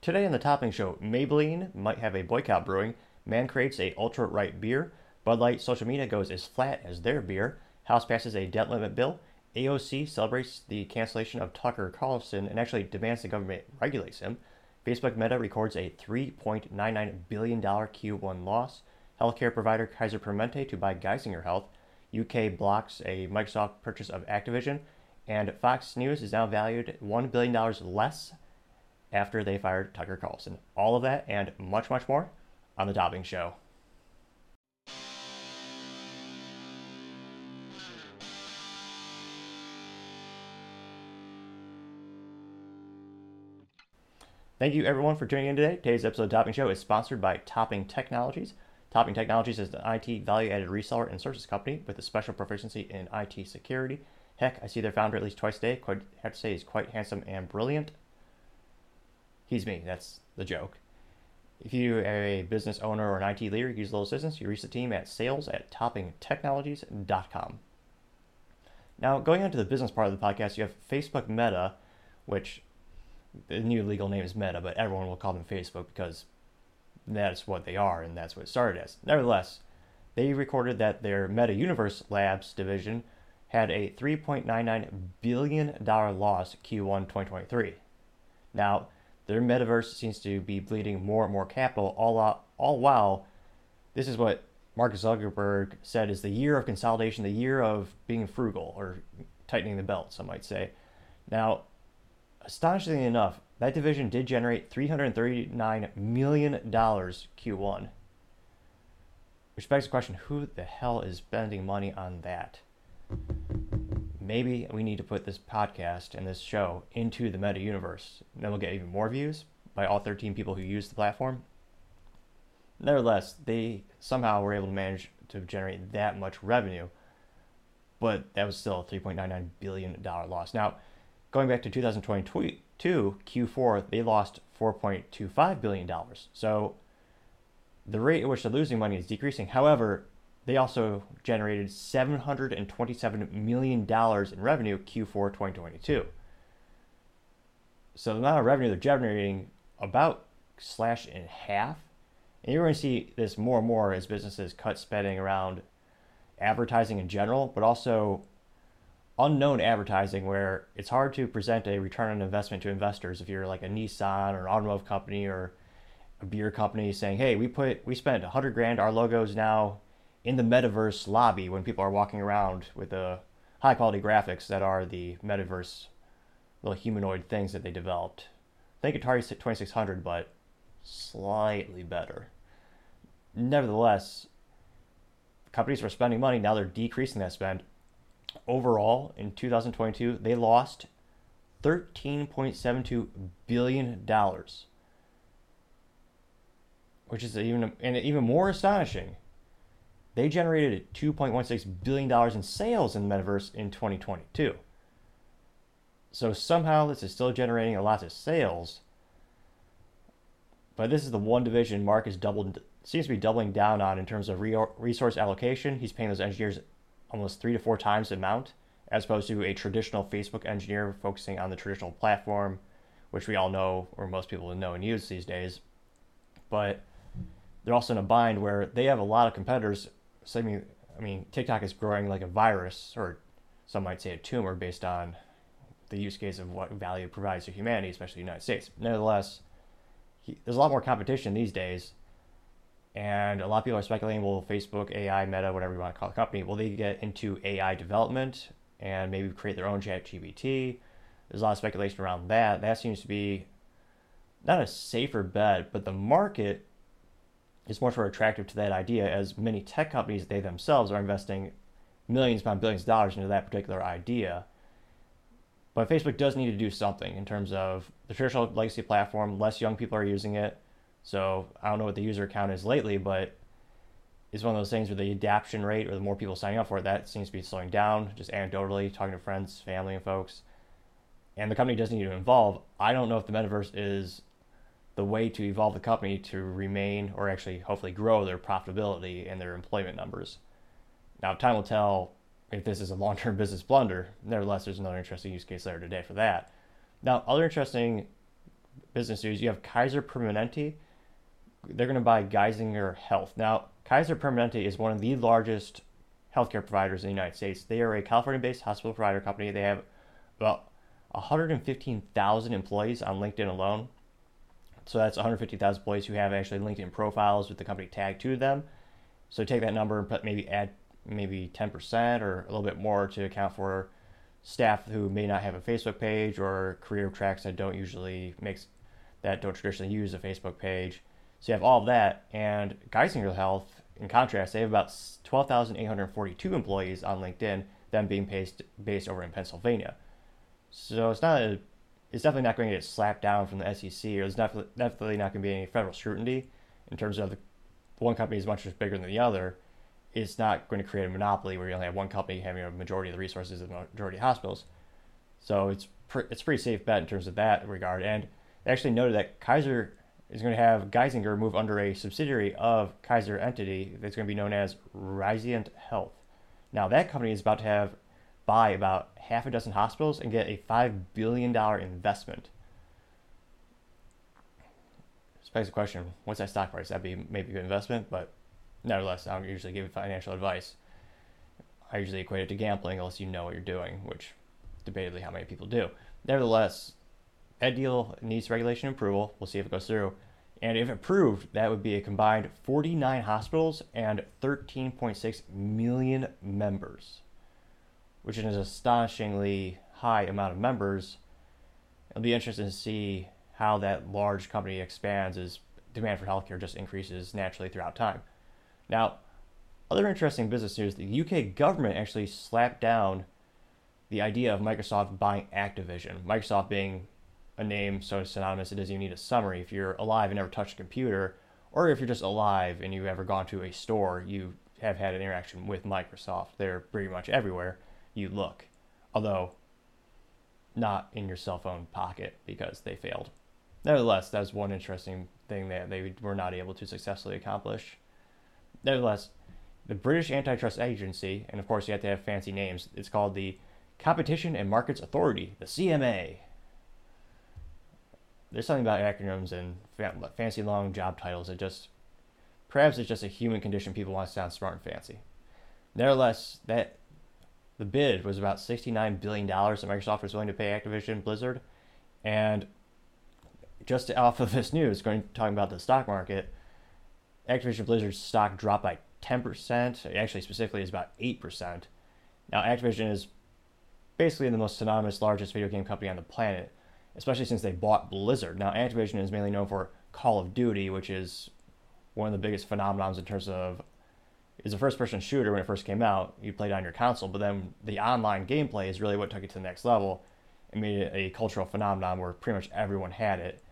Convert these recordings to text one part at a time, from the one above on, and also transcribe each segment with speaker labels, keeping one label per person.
Speaker 1: Today on the topping show, Maybelline might have a boycott brewing, man creates a ultra right beer, Bud Light social media goes as flat as their beer, House passes a debt limit bill, AOC celebrates the cancellation of Tucker Carlson and actually demands the government regulates him. Facebook Meta records a $3.99 billion Q1 loss. Healthcare provider Kaiser Permanente to buy Geisinger Health. UK blocks a Microsoft purchase of Activision. And Fox News is now valued $1 billion less after they fired Tucker Carlson. All of that and much, much more on The Topping Show. Thank you everyone for tuning in today. Today's episode of Topping Show is sponsored by Topping Technologies. Topping Technologies is an IT value added reseller and services company with a special proficiency in IT security. Heck, I see their founder at least twice a day. Quite have to say he's quite handsome and brilliant. He's me, that's the joke. If you are a business owner or an IT leader, use a little assistance, you reach the team at sales at toppingtechnologies.com. Now, going on to the business part of the podcast, you have Facebook Meta, which the new legal name is Meta, but everyone will call them Facebook because that's what they are and that's what it started as. Nevertheless, they recorded that their Meta Universe Labs division had a $3.99 billion loss Q1 2023. Now, their metaverse seems to be bleeding more and more capital, all, out, all while this is what Mark Zuckerberg said is the year of consolidation, the year of being frugal or tightening the belt, some might say. Now, astonishingly enough, that division did generate $339 million Q1. Which begs the question who the hell is spending money on that? Maybe we need to put this podcast and this show into the meta universe. And then we'll get even more views by all 13 people who use the platform. Nevertheless, they somehow were able to manage to generate that much revenue, but that was still a $3.99 billion loss. Now, going back to 2022 Q4, they lost 4.25 billion dollars. So the rate at which they're losing money is decreasing. However, they also generated 727 million dollars in revenue Q4 2022. So the amount of revenue they're generating about slash in half. And you're going to see this more and more as businesses cut spending around advertising in general, but also unknown advertising where it's hard to present a return on investment to investors if you're like a Nissan or an automotive company or a beer company saying, "Hey, we put we spent 100 grand our logos now in the metaverse lobby when people are walking around with uh, the high quality graphics that are the metaverse little humanoid things that they developed." Think Atari 2600 but slightly better. Nevertheless, companies were spending money, now they're decreasing that spend overall in 2022, they lost $13.72 billion, which is even and even more astonishing. They generated $2.16 billion in sales in the metaverse in 2022. So somehow this is still generating a lot of sales. But this is the one division Mark is doubled seems to be doubling down on in terms of resource allocation. He's paying those engineers almost three to four times the amount, as opposed to a traditional Facebook engineer focusing on the traditional platform, which we all know, or most people know and use these days. But they're also in a bind where they have a lot of competitors. So, I mean, I mean, TikTok is growing like a virus, or some might say a tumor, based on the use case of what value it provides to humanity, especially the United States. Nevertheless, he, there's a lot more competition these days, and a lot of people are speculating will Facebook, AI, Meta, whatever you want to call the company, will they get into AI development and maybe create their own chat GPT? There's a lot of speculation around that. That seems to be not a safer bet, but the market is much more attractive to that idea as many tech companies, they themselves are investing millions upon billions of dollars into that particular idea. But Facebook does need to do something in terms of the traditional legacy platform, less young people are using it so I don't know what the user count is lately, but it's one of those things where the adoption rate or the more people signing up for it, that seems to be slowing down, just anecdotally, talking to friends, family, and folks. And the company does need to involve. I don't know if the metaverse is the way to evolve the company to remain or actually hopefully grow their profitability and their employment numbers. Now, time will tell if this is a long term business blunder. Nevertheless, there's another interesting use case there today for that. Now, other interesting business news, you have Kaiser Permanente. They're going to buy Geisinger Health. Now, Kaiser Permanente is one of the largest healthcare providers in the United States. They are a California based hospital provider company. They have about 115,000 employees on LinkedIn alone. So that's 150,000 employees who have actually LinkedIn profiles with the company tagged to them. So take that number and maybe add maybe 10% or a little bit more to account for staff who may not have a Facebook page or career tracks that don't usually make that don't traditionally use a Facebook page. So you have all of that, and Geisinger Health, in contrast, they have about 12,842 employees on LinkedIn, them being based, based over in Pennsylvania. So it's not a, it's definitely not going to get slapped down from the SEC, or there's definitely, definitely not going to be any federal scrutiny in terms of the, one company is much bigger than the other. It's not going to create a monopoly where you only have one company having a majority of the resources and majority of hospitals. So it's pre- it's pretty safe bet in terms of that regard. And they actually noted that Kaiser is going to have Geisinger move under a subsidiary of Kaiser entity that's going to be known as Risant Health. Now that company is about to have buy about half a dozen hospitals and get a $5 billion investment. This the question what's that stock price? That'd be maybe a good investment, but nevertheless, I don't usually give financial advice. I usually equate it to gambling unless you know what you're doing, which debatably how many people do. Nevertheless, that deal needs regulation approval. We'll see if it goes through. And if approved, that would be a combined 49 hospitals and 13.6 million members which is an astonishingly high amount of members. It'll be interesting to see how that large company expands as demand for healthcare just increases naturally throughout time. Now, other interesting business news the UK government actually slapped down the idea of Microsoft buying Activision. Microsoft being a name so synonymous it doesn't even need a summary. If you're alive and never touched a computer, or if you're just alive and you've ever gone to a store, you have had an interaction with Microsoft. They're pretty much everywhere you look, although not in your cell phone pocket because they failed. Nevertheless, that's one interesting thing that they were not able to successfully accomplish. Nevertheless, the British Antitrust Agency, and of course you have to have fancy names, it's called the Competition and Markets Authority, the CMA. There's something about acronyms and fancy long job titles that just, perhaps it's just a human condition people want to sound smart and fancy. Nevertheless, that the bid was about $69 billion that Microsoft was willing to pay Activision Blizzard. And just off of this news, going talking about the stock market, Activision Blizzard's stock dropped by 10%. Actually, specifically, is about 8%. Now, Activision is basically the most synonymous, largest video game company on the planet, especially since they bought Blizzard. Now, Activision is mainly known for Call of Duty, which is one of the biggest phenomenons in terms of is a first person shooter when it first came out. You played on your console, but then the online gameplay is really what took it to the next level and made it a cultural phenomenon where pretty much everyone had it,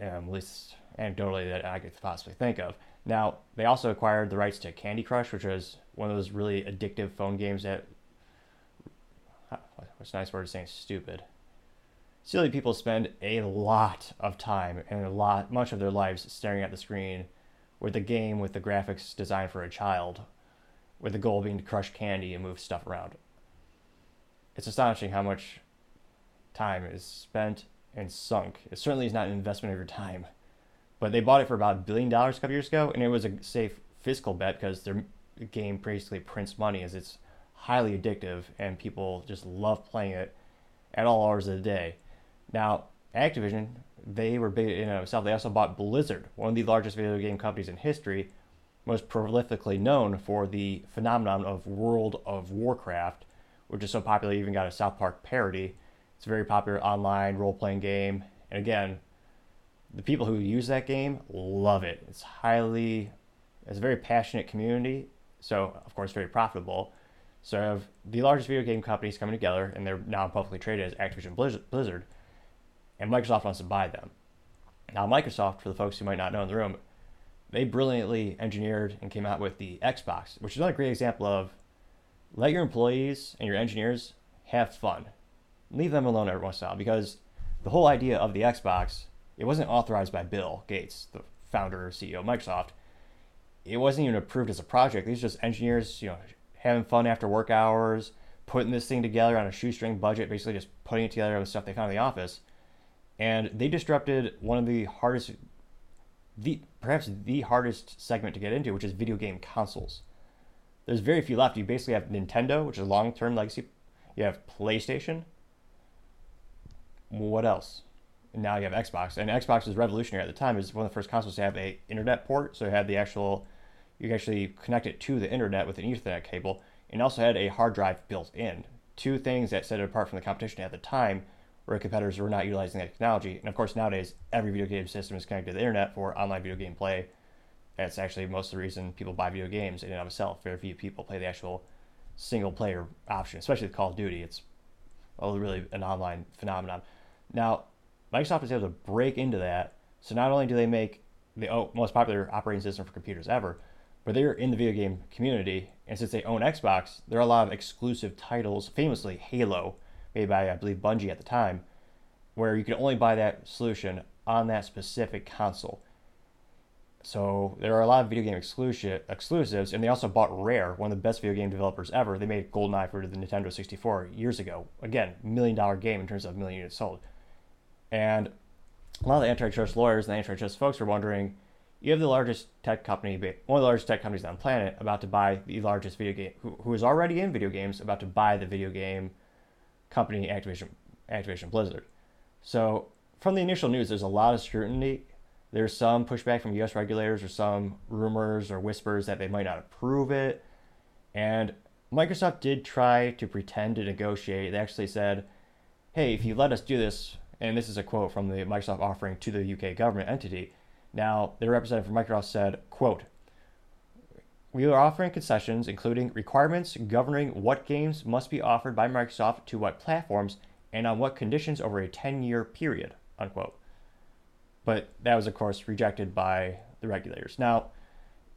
Speaker 1: um, at least anecdotally that I could possibly think of. Now, they also acquired the rights to Candy Crush, which was one of those really addictive phone games that. What's a nice word of saying stupid? Silly people spend a lot of time and a lot, much of their lives staring at the screen with a game with the graphics designed for a child, with the goal being to crush candy and move stuff around. It's astonishing how much time is spent and sunk. It certainly is not an investment of your time. But they bought it for about a billion dollars a couple years ago, and it was a safe fiscal bet because their game basically prints money as it's highly addictive and people just love playing it at all hours of the day. Now, Activision they were big in itself. They also bought Blizzard, one of the largest video game companies in history, most prolifically known for the phenomenon of World of Warcraft, which is so popular, even got a South Park parody. It's a very popular online role playing game. And again, the people who use that game love it. It's highly, it's a very passionate community. So, of course, very profitable. So, the largest video game companies coming together, and they're now publicly traded as Activision Blizzard and Microsoft wants to buy them. Now, Microsoft, for the folks who might not know in the room, they brilliantly engineered and came out with the Xbox, which is another great example of let your employees and your engineers have fun. Leave them alone every once in a while because the whole idea of the Xbox, it wasn't authorized by Bill Gates, the founder CEO of Microsoft. It wasn't even approved as a project. These are just engineers, you know, having fun after work hours, putting this thing together on a shoestring budget, basically just putting it together with stuff they found in the office and they disrupted one of the hardest, the perhaps the hardest segment to get into, which is video game consoles. There's very few left. You basically have Nintendo, which is a long-term legacy. You have PlayStation. What else? And now you have Xbox, and Xbox was revolutionary at the time. It was one of the first consoles to have a internet port, so it had the actual you can actually connect it to the internet with an Ethernet cable, and also had a hard drive built in. Two things that set it apart from the competition at the time, where competitors were not utilizing that technology. And of course, nowadays every video game system is connected to the internet for online video game play. That's actually most of the reason people buy video games in and of itself. Very few people play the actual single player option, especially with Call of Duty. It's really an online phenomenon. Now, Microsoft is able to break into that. So not only do they make the most popular operating system for computers ever, but they're in the video game community. And since they own Xbox, there are a lot of exclusive titles, famously Halo, made by, I believe, Bungie at the time, where you could only buy that solution on that specific console. So there are a lot of video game exclusive, exclusives, and they also bought Rare, one of the best video game developers ever. They made GoldenEye for the Nintendo 64 years ago. Again, million dollar game in terms of million units sold. And a lot of the antitrust lawyers and antitrust folks are wondering you have the largest tech company, one of the largest tech companies on the planet, about to buy the largest video game, who, who is already in video games, about to buy the video game company Activision, Activision Blizzard. So from the initial news, there's a lot of scrutiny. There's some pushback from U.S. regulators, or some rumors or whispers that they might not approve it. And Microsoft did try to pretend to negotiate. They actually said, "Hey, if you let us do this," and this is a quote from the Microsoft offering to the UK government entity now, the representative from Microsoft said, quote, we are offering concessions, including requirements governing what games must be offered by Microsoft to what platforms and on what conditions over a 10 year period, unquote. But that was, of course, rejected by the regulators. Now,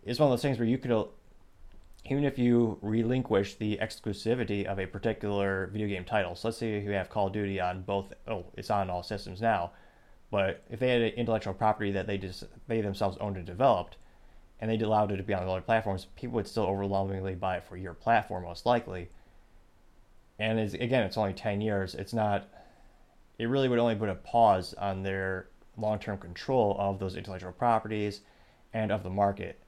Speaker 1: it's one of those things where you could, even if you relinquish the exclusivity of a particular video game title, so let's say you have Call of Duty on both, oh, it's on all systems now, but if they had an intellectual property that they just they themselves owned and developed, and they allowed it to be on other platforms, people would still overwhelmingly buy it for your platform most likely. And it's, again, it's only ten years. It's not. It really would only put a pause on their long-term control of those intellectual properties and of the market.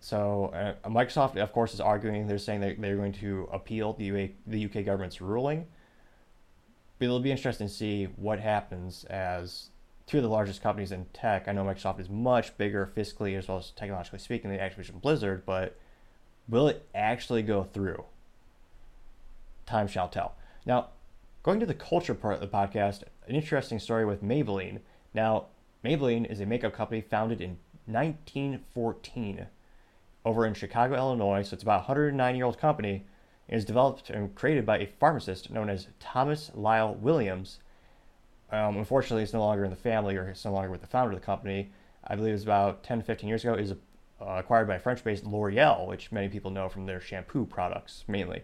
Speaker 1: So uh, Microsoft, of course, is arguing. They're saying that they're going to appeal the, UA, the UK government's ruling but it'll be interesting to see what happens as two of the largest companies in tech. I know Microsoft is much bigger fiscally as well as technologically speaking than Activision Blizzard, but will it actually go through? Time shall tell. Now, going to the culture part of the podcast, an interesting story with Maybelline. Now, Maybelline is a makeup company founded in 1914 over in Chicago, Illinois. So it's about a 109 year old company is developed and created by a pharmacist known as Thomas Lyle Williams. Um, unfortunately, it's no longer in the family or it's no longer with the founder of the company. I believe it was about 10 15 years ago. Was uh, acquired by French based L'Oreal, which many people know from their shampoo products mainly.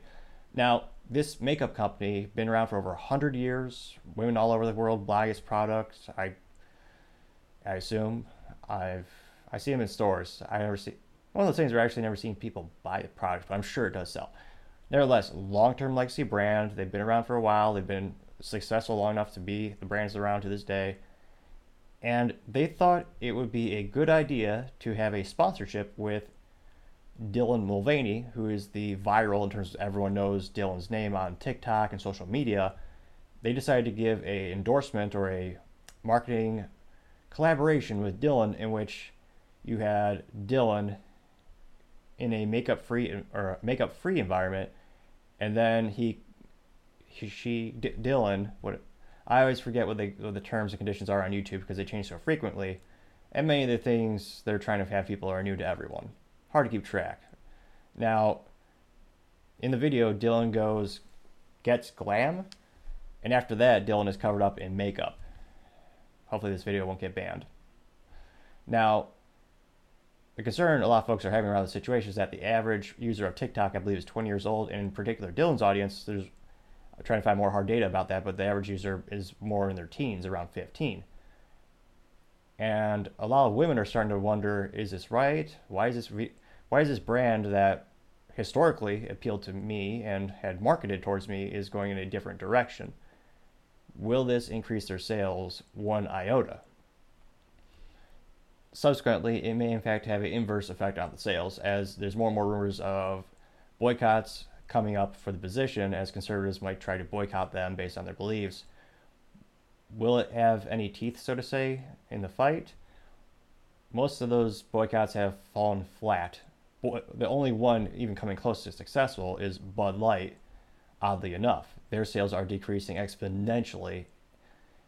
Speaker 1: Now, this makeup company been around for over 100 years. Women all over the world buy its products. I, I assume I've I see them in stores. I never see one of those things where I actually never seen people buy the product, but I'm sure it does sell nevertheless, long-term legacy brand. They've been around for a while. They've been successful long enough to be the brands around to this day. And they thought it would be a good idea to have a sponsorship with Dylan Mulvaney, who is the viral in terms of everyone knows Dylan's name on TikTok and social media. They decided to give a endorsement or a marketing collaboration with Dylan in which you had Dylan in a makeup free or makeup free environment and then he, he she D- Dylan what I always forget what, they, what the terms and conditions are on YouTube because they change so frequently, and many of the things they're trying to have people are new to everyone. Hard to keep track. Now, in the video, Dylan goes, gets glam, and after that, Dylan is covered up in makeup. Hopefully, this video won't get banned. Now, the concern a lot of folks are having around the situation is that the average user of TikTok, I believe, is 20 years old. And in particular, Dylan's audience, there's trying to find more hard data about that, but the average user is more in their teens, around 15. And a lot of women are starting to wonder: Is this right? Why is this? Re- why is this brand that historically appealed to me and had marketed towards me is going in a different direction? will this increase their sales one iota? Subsequently, it may in fact have an inverse effect on the sales, as there's more and more rumors of boycotts coming up for the position, as conservatives might try to boycott them based on their beliefs. Will it have any teeth, so to say, in the fight? Most of those boycotts have fallen flat. The only one even coming close to successful is Bud Light, oddly enough. Their sales are decreasing exponentially,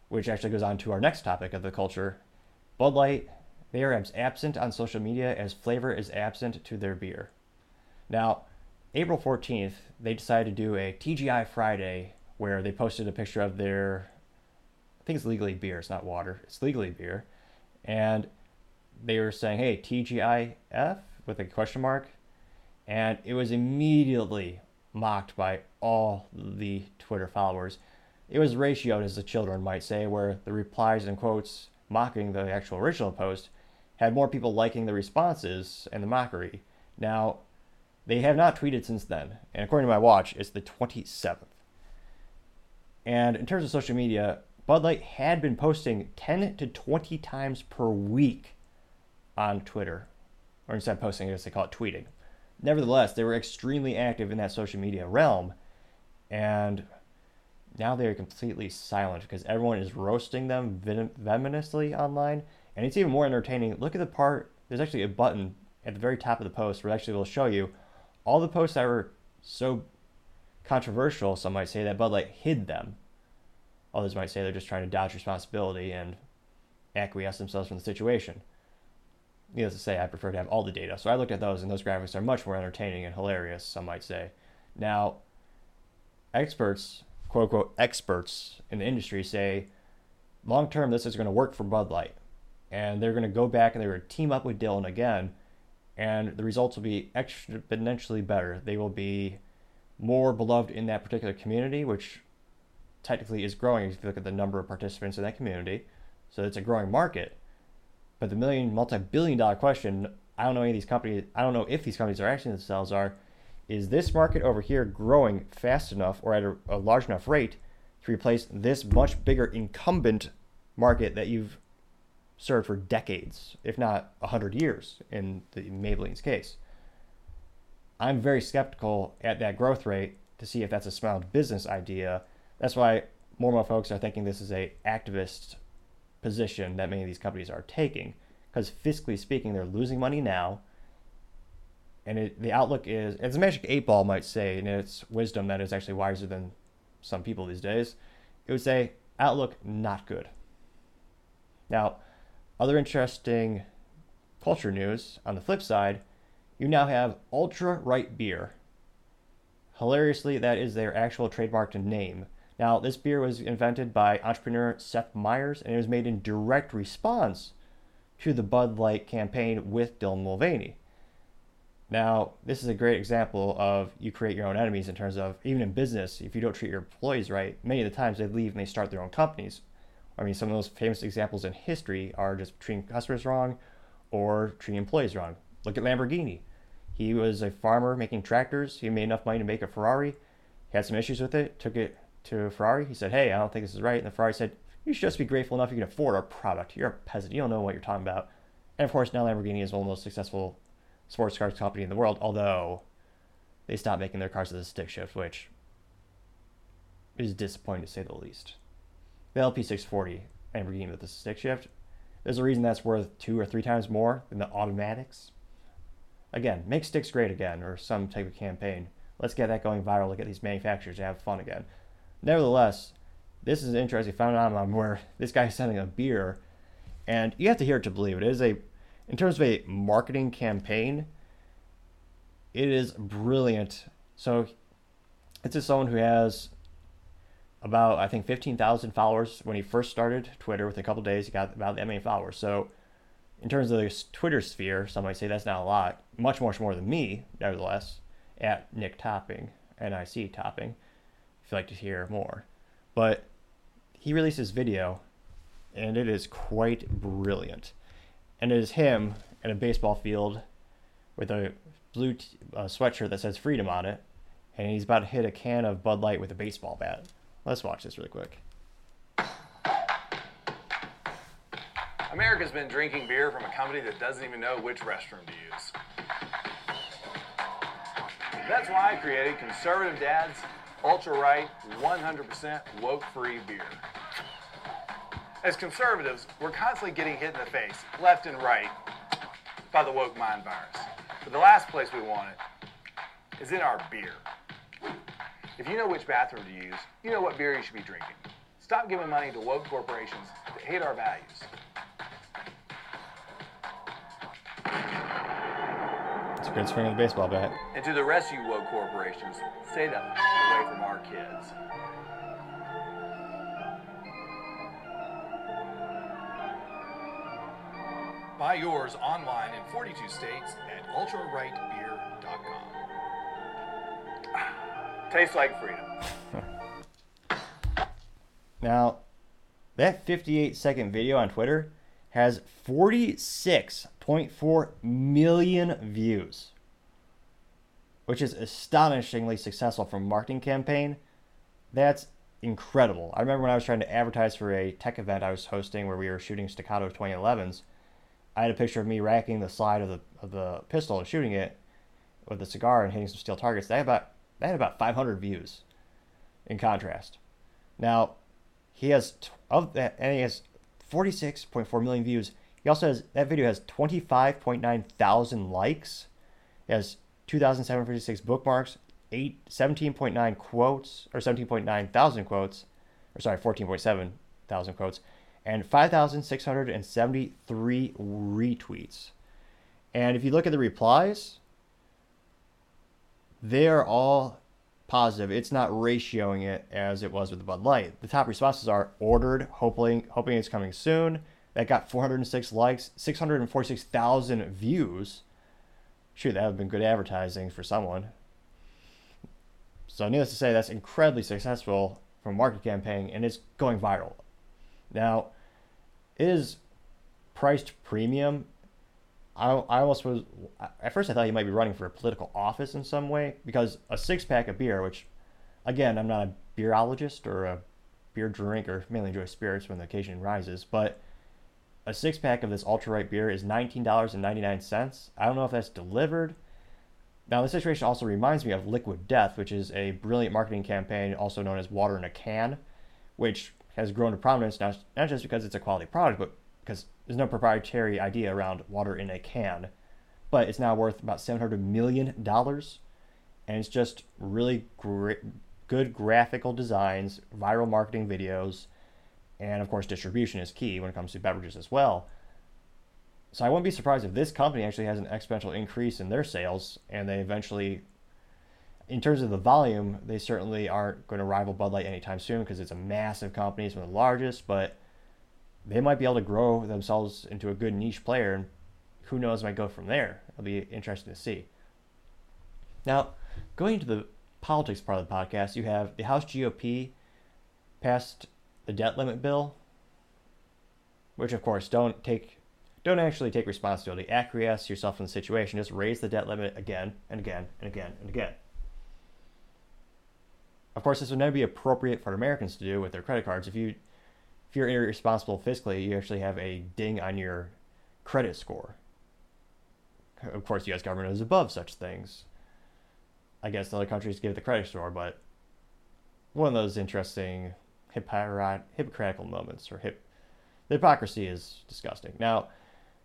Speaker 1: which actually goes on to our next topic of the culture. Bud Light they are as absent on social media as flavor is absent to their beer. Now, April 14th, they decided to do a TGI Friday where they posted a picture of their, I think it's legally beer, it's not water, it's legally beer. And they were saying, hey, TGIF with a question mark. And it was immediately mocked by all the Twitter followers. It was ratioed, as the children might say, where the replies and quotes mocking the actual original post had more people liking the responses and the mockery. Now, they have not tweeted since then. And according to my watch, it's the 27th. And in terms of social media, Bud Light had been posting 10 to 20 times per week on Twitter. Or instead of posting, I guess they call it tweeting. Nevertheless, they were extremely active in that social media realm. And now they are completely silent because everyone is roasting them venomously online and it's even more entertaining. Look at the part, there's actually a button at the very top of the post where actually will show you all the posts that were so controversial, some might say, that Bud Light hid them. Others might say they're just trying to dodge responsibility and acquiesce themselves from the situation. Needless to say, I prefer to have all the data. So I looked at those, and those graphics are much more entertaining and hilarious, some might say. Now, experts, quote unquote, experts in the industry say long term this is going to work for Bud Light and they're going to go back and they're going to team up with Dylan again, and the results will be exponentially better. They will be more beloved in that particular community, which technically is growing if you look at the number of participants in that community. So it's a growing market. But the million, multi billion dollar question I don't know any of these companies, I don't know if these companies are actually themselves are, is this market over here growing fast enough or at a, a large enough rate to replace this much bigger incumbent market that you've served for decades, if not 100 years in the Maybelline's case. I'm very skeptical at that growth rate to see if that's a sound business idea. That's why more and more folks are thinking this is a activist position that many of these companies are taking because fiscally speaking, they're losing money now. And it, the outlook is, as a magic eight ball might say, in its wisdom that is actually wiser than some people these days, it would say, outlook not good. Now, other interesting culture news on the flip side, you now have Ultra Right Beer. Hilariously, that is their actual trademarked name. Now, this beer was invented by entrepreneur Seth Weathers and it was made in direct response to the Bud Light campaign with Dylan Mulvaney. Now, this is a great example of you create your own enemies in terms of even in business, if you don't treat your employees right, many of the times they leave and they start their own companies. I mean, some of those famous examples in history are just treating customers wrong or treating employees wrong. Look at Lamborghini. He was a farmer making tractors. He made enough money to make a Ferrari. He had some issues with it. Took it to Ferrari. He said, "Hey, I don't think this is right." And the Ferrari said, "You should just be grateful enough you can afford our product. You're a peasant. You don't know what you're talking about." And of course, now Lamborghini is one of the most successful sports cars company in the world. Although they stopped making their cars with a stick shift, which is disappointing to say the least the LP640 and Lamborghini with the stick shift, there's a reason that's worth two or three times more than the automatics. Again, make sticks great again, or some type of campaign. Let's get that going viral to get these manufacturers to have fun again. Nevertheless, this is an interesting phenomenon where this guy is selling a beer, and you have to hear it to believe it. It is a, in terms of a marketing campaign, it is brilliant. So, it's just someone who has about I think 15,000 followers when he first started Twitter. With a couple days, he got about that many followers. So, in terms of the Twitter sphere, some might say that's not a lot. Much, much more than me, nevertheless. At Nic Topping, N-I-C Topping, if you'd like to hear more. But he released video, and it is quite brilliant. And it is him in a baseball field with a blue t- uh, sweatshirt that says freedom on it, and he's about to hit a can of Bud Light with a baseball bat. Let's watch this really quick.
Speaker 2: America's been drinking beer from a company that doesn't even know which restroom to use. That's why I created Conservative Dad's Ultra Right 100% Woke Free Beer. As conservatives, we're constantly getting hit in the face, left and right, by the woke mind virus. But the last place we want it is in our beer. If you know which bathroom to use, you know what beer you should be drinking. Stop giving money to woke corporations that hate our values.
Speaker 1: It's a good swing of the baseball bat.
Speaker 2: And to the rest of you woke corporations, stay the f- away from our kids. Buy yours online in 42 states at ultrarightbeer.com. Tastes like freedom.
Speaker 1: Now, that 58 second video on Twitter has 46.4 million views, which is astonishingly successful for a marketing campaign. That's incredible. I remember when I was trying to advertise for a tech event I was hosting where we were shooting Staccato 2011s. I had a picture of me racking the slide of the of the pistol and shooting it with a cigar and hitting some steel targets. That about that had about 500 views. In contrast, now he has of that and he has 46.4 million views. He also has that video has 25.9 thousand likes. It has 2,756 bookmarks, eight 17.9 quotes or 17.9 thousand quotes, or sorry 14.7 thousand quotes, and 5,673 retweets. And if you look at the replies, they are all positive. It's not ratioing it as it was with the Bud Light. The top responses are ordered, hoping hoping it's coming soon. That got 406 likes, 646,000 views. Shoot, that would have been good advertising for someone. So needless to say, that's incredibly successful from a market campaign, and it's going viral. Now, it is priced premium. I, I almost was at first I thought he might be running for a political office in some way because a six pack of beer, which again I'm not a beerologist or a beer drinker, mainly enjoy spirits when the occasion rises, but a six pack of this ultra right beer is nineteen dollars and ninety nine cents. I don't know if that's delivered. Now the situation also reminds me of Liquid Death, which is a brilliant marketing campaign, also known as Water in a Can, which has grown to prominence not, not just because it's a quality product, but because there's no proprietary idea around water in a can. But it's now worth about $700 million. And it's just really great, good graphical designs, viral marketing videos, and of course, distribution is key when it comes to beverages as well. So I wouldn't be surprised if this company actually has an exponential increase in their sales and they eventually in terms of the volume, they certainly aren't going to rival Bud Light anytime soon because it's a massive company, it's one of the largest, but they might be able to grow themselves into a good niche player, and who knows might go from there. It'll be interesting to see. Now, going to the politics part of the podcast, you have the House GOP passed the debt limit bill, which of course don't take don't actually take responsibility. Acquiesce yourself in the situation. Just raise the debt limit again and again and again and again. Of course, this would never be appropriate for Americans to do with their credit cards. If you if you're irresponsible fiscally, you actually have a ding on your credit score. Of course, the U.S. government is above such things. I guess other countries give it the credit score, but one of those interesting hypocritical moments, or hip, the hypocrisy is disgusting. Now,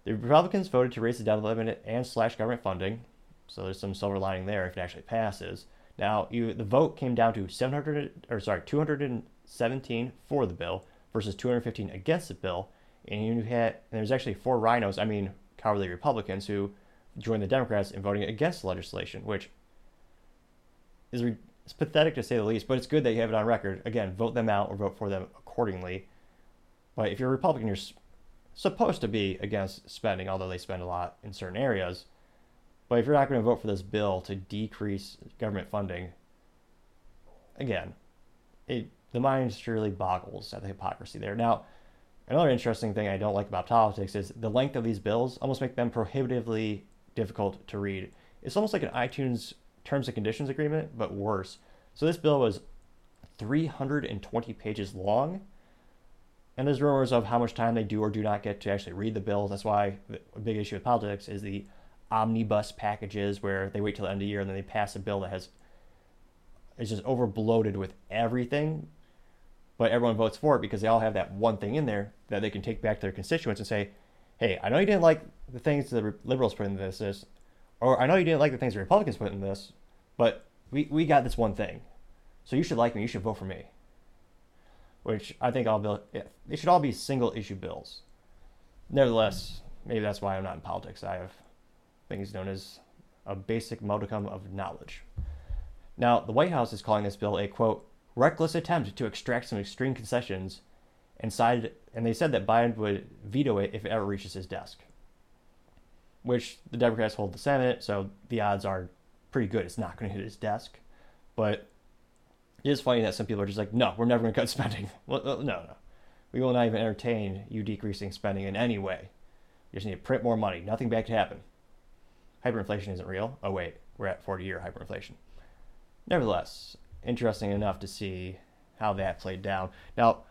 Speaker 1: the Republicans voted to raise the debt limit and slash government funding, so there's some silver lining there if it actually passes. Now, you the vote came down to 700 or sorry 217 for the bill versus 215 against the bill, and you had and there's actually four RINOs, I mean cowardly Republicans who joined the Democrats in voting against legislation, which is it's pathetic to say the least. But it's good that you have it on record. Again, vote them out or vote for them accordingly. But if you're a Republican, you're supposed to be against spending, although they spend a lot in certain areas. But if you're not going to vote for this bill to decrease government funding, again, it the mind surely boggles at the hypocrisy there. Now, another interesting thing I don't like about politics is the length of these bills almost make them prohibitively difficult to read. It's almost like an iTunes terms and conditions agreement, but worse. So this bill was 320 pages long, and there's rumors of how much time they do or do not get to actually read the bills. That's why a big issue with politics is the omnibus packages where they wait till the end of the year and then they pass a bill that has is just over bloated with everything, but everyone votes for it because they all have that one thing in there that they can take back to their constituents and say, "Hey, I know you didn't like the things the liberals put in this, this or I know you didn't like the things the Republicans put in this, but we, we got this one thing. So you should like me. You should vote for me. Which I think all bill yeah, they should all be single issue bills. Nevertheless, maybe that's why I'm not in politics. I have things known as a basic modicum of knowledge. Now, the White House is calling this bill a quote reckless attempt to extract some extreme concessions, and and they said that Biden would veto it if it ever reaches his desk. Which the Democrats hold the Senate, so the odds are pretty good it's not going to hit his desk. But it is funny that some people are just like, no, we're never going to cut spending. Well, no, no. We will not even entertain you decreasing spending in any way. You just need to print more money. Nothing bad could happen. Hyperinflation isn't real. Oh, wait, we're at 40 year hyperinflation. Nevertheless, interesting enough to see how that played down. Now,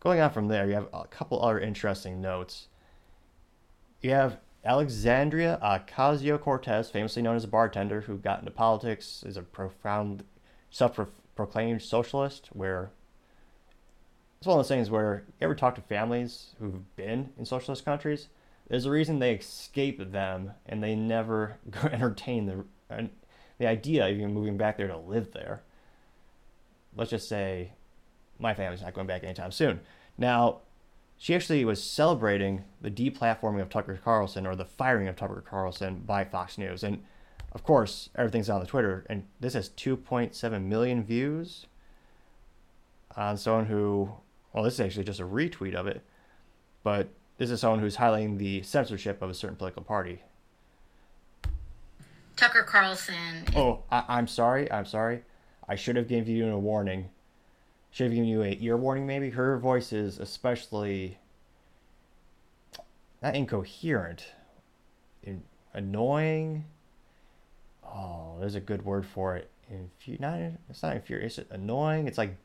Speaker 1: going on from there, you have a couple other interesting notes. You have Alexandria Ocasio Cortez, famously known as a bartender who got into politics, is a profound, self proclaimed socialist. Where it's one of those things where you ever talk to families who've been in socialist countries, there's a reason they escape them and they never entertain the, the idea of even moving back there to live there. Let's just say my family's not going back anytime soon. Now, she actually was celebrating the deplatforming of Tucker Carlson or the firing of Tucker Carlson by Fox News. And of course, everything's on the Twitter, and this has 2.7 million views on someone who, well, this is actually just a retweet of it, but this is someone who's highlighting the censorship of a certain political party.
Speaker 3: Tucker Carlson.
Speaker 1: Oh, I, am sorry. I'm sorry. I should have given you a warning. Should have given you a ear warning maybe? Her voice is especially not incoherent. In, annoying. Oh there's a good word for it. Infu- not it's not infuriating it's annoying. It's like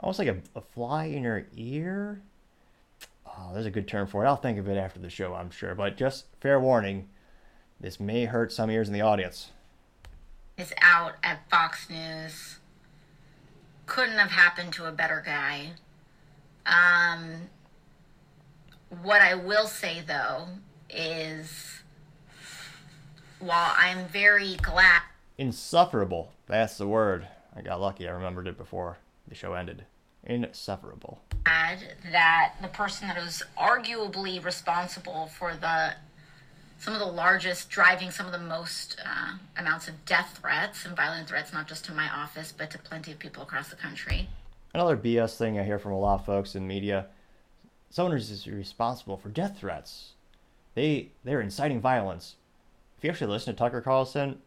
Speaker 1: almost like a, a fly in your ear. Oh there's a good term for it. I'll think of it after the show i'm sure. But just fair warning this may hurt some ears in the audience
Speaker 3: is out at fox news couldn't have happened to a better guy. Um, what I will say though is while I'm very glad.
Speaker 1: Insufferable. That's the word. I got lucky. I remembered it before the show ended. Insufferable.
Speaker 3: That the person that was arguably responsible for the some of the largest, driving some of the most uh, amounts of death threats and violent threats, not just to my office, but to plenty of people across the country.
Speaker 1: Another BS thing I hear from a lot of folks in media someone is responsible for death threats. They, they're inciting violence. If you actually listen to Tucker Carlson,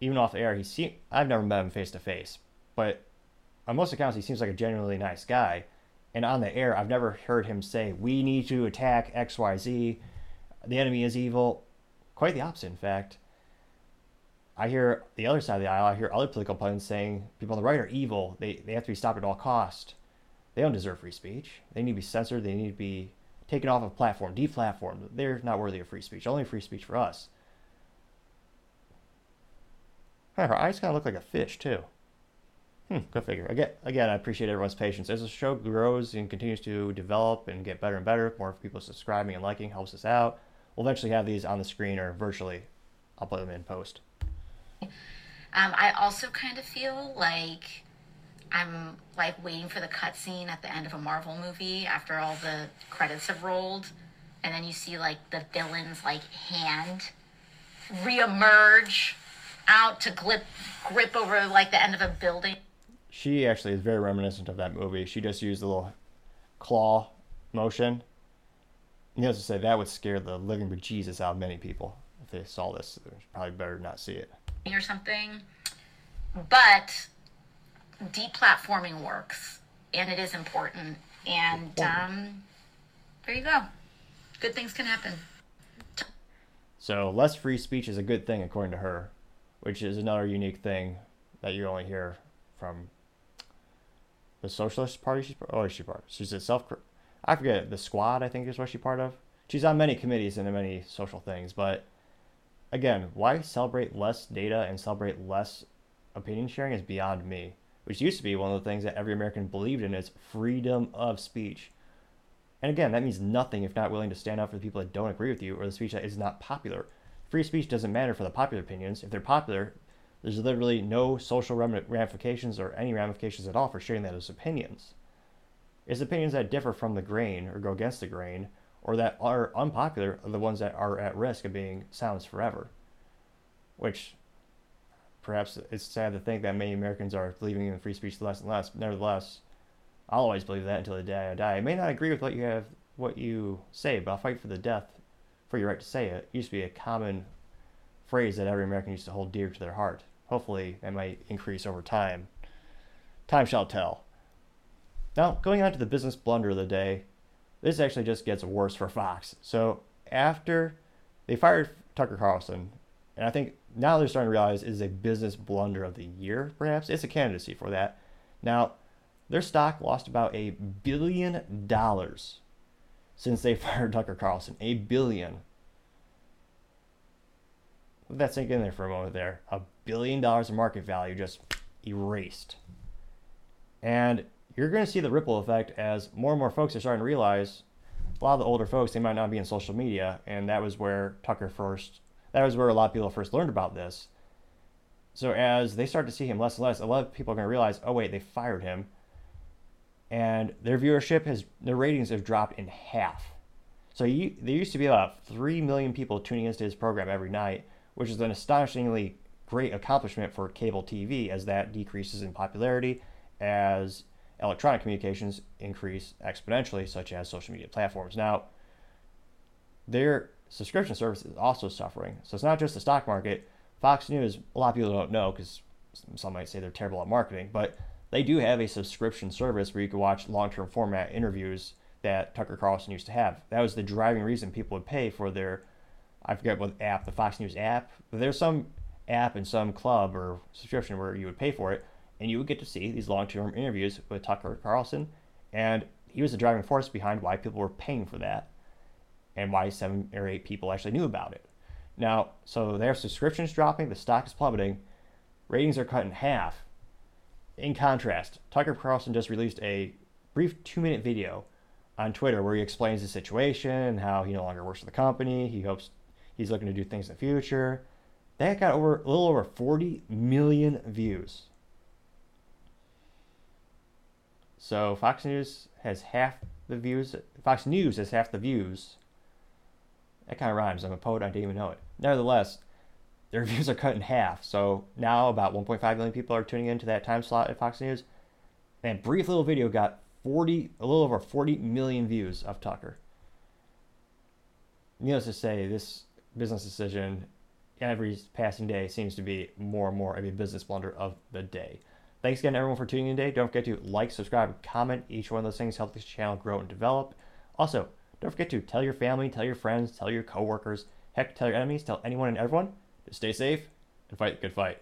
Speaker 1: even off air, he see, I've never met him face to face, but on most accounts, he seems like a genuinely nice guy. And on the air, I've never heard him say, we need to attack XYZ the enemy is evil. Quite the opposite, in fact. I hear the other side of the aisle. I hear other political opponents saying people on the right are evil. They they have to be stopped at all cost. They don't deserve free speech. They need to be censored. They need to be taken off of platform, deplatformed. They're not worthy of free speech. Only free speech for us. Her eyes kind of look like a fish too. Hmm, go figure. Again, again, I appreciate everyone's patience. As the show grows and continues to develop and get better and better, more people subscribing and liking helps us out. We'll eventually have these on the screen or virtually. I'll put them in post.
Speaker 3: Um, I also kind of feel like I'm like waiting for the cutscene at the end of a Marvel movie after all the credits have rolled, and then you see like the villain's like hand reemerge out to grip grip over like the end of a building.
Speaker 1: She actually is very reminiscent of that movie. She just used a little claw motion Needless to say, that would scare the living bejesus out of many people if they saw this. They're probably better not see it.
Speaker 3: Or something. But deplatforming works, and it is important. And um, there you go. Good things can happen.
Speaker 1: So, less free speech is a good thing, according to her, which is another unique thing that you only hear from the Socialist Party. She's oh, she's part. She's a self. I forget the Squad. I think is what she's part of. She's on many committees and many social things. But again, why celebrate less data and celebrate less opinion sharing is beyond me. Which used to be one of the things that every American believed in is freedom of speech. And again, that means nothing if not willing to stand up for the people that don't agree with you or the speech that is not popular. Free speech doesn't matter for the popular opinions. If they're popular, there's literally no social ramifications or any ramifications at all for sharing those opinions. It's opinions that differ from the grain or go against the grain or that are unpopular are the ones that are at risk of being silenced forever. Which perhaps it's sad to think that many Americans are believing in free speech less and less. Nevertheless, I'll always believe that until the day I die. I may not agree with what you have, what you say, but I'll fight for the death for your right to say it. it used to be a common phrase that every American used to hold dear to their heart. Hopefully, that might increase over time. Time shall tell. Now, going on to the business blunder of the day, this actually just gets worse for Fox. So, after they fired Tucker Carlson, and I think now they're starting to realize it is a business blunder of the year, perhaps. It's a candidacy for that. Now, their stock lost about a billion dollars since they fired Tucker Carlson. A billion. Let that sink in there for a moment there. A billion dollars of market value just erased. And you're going to see the ripple effect as more and more folks are starting to realize a lot of the older folks, they might not be in social media. And that was where Tucker first, that was where a lot of people first learned about this. So as they start to see him less and less, a lot of people are going to realize, oh, wait, they fired him. And their viewership has, their ratings have dropped in half. So you, there used to be about 3 million people tuning into his program every night, which is an astonishingly great accomplishment for cable TV as that decreases in popularity as electronic communications increase exponentially, such as social media platforms. Now, their subscription service is also suffering. So it's not just the stock market. Fox News, a lot of people don't know because some might say they're terrible at marketing, but they do have a subscription service where you can watch long term format interviews that Tucker Carlson used to have. That was the driving reason people would pay for their, I forget what app, the Fox News app. But there's some app in some club or subscription where you would pay for it and you would get to see these long-term interviews with Tucker Carlson, and he was the driving force behind why people were paying for that, and why seven or eight people actually knew about it. Now, so their subscriptions dropping, the stock is plummeting, ratings are cut in half. In contrast, Tucker Carlson just released a brief two-minute video on Twitter where he explains the situation and how he no longer works for the company. He hopes he's looking to do things in the future. That got over a little over 40 million views. So Fox News has half the views. Fox News has half the views. That kind of rhymes. I'm a poet. I didn't even know it. Nevertheless, their views are cut in half. So now about 1.5 million people are tuning into that time slot at Fox News. And brief little video got 40, a little over 40 million views of Tucker. Needless to say, this business decision every passing day seems to be more and more of a business blunder of the day. Thanks again, everyone, for tuning in today. Don't forget to like, subscribe, comment. Each one of those things help this channel grow and develop. Also, don't forget to tell your family, tell your friends, tell your coworkers, heck, tell your enemies, tell anyone and everyone to stay safe and fight the good fight.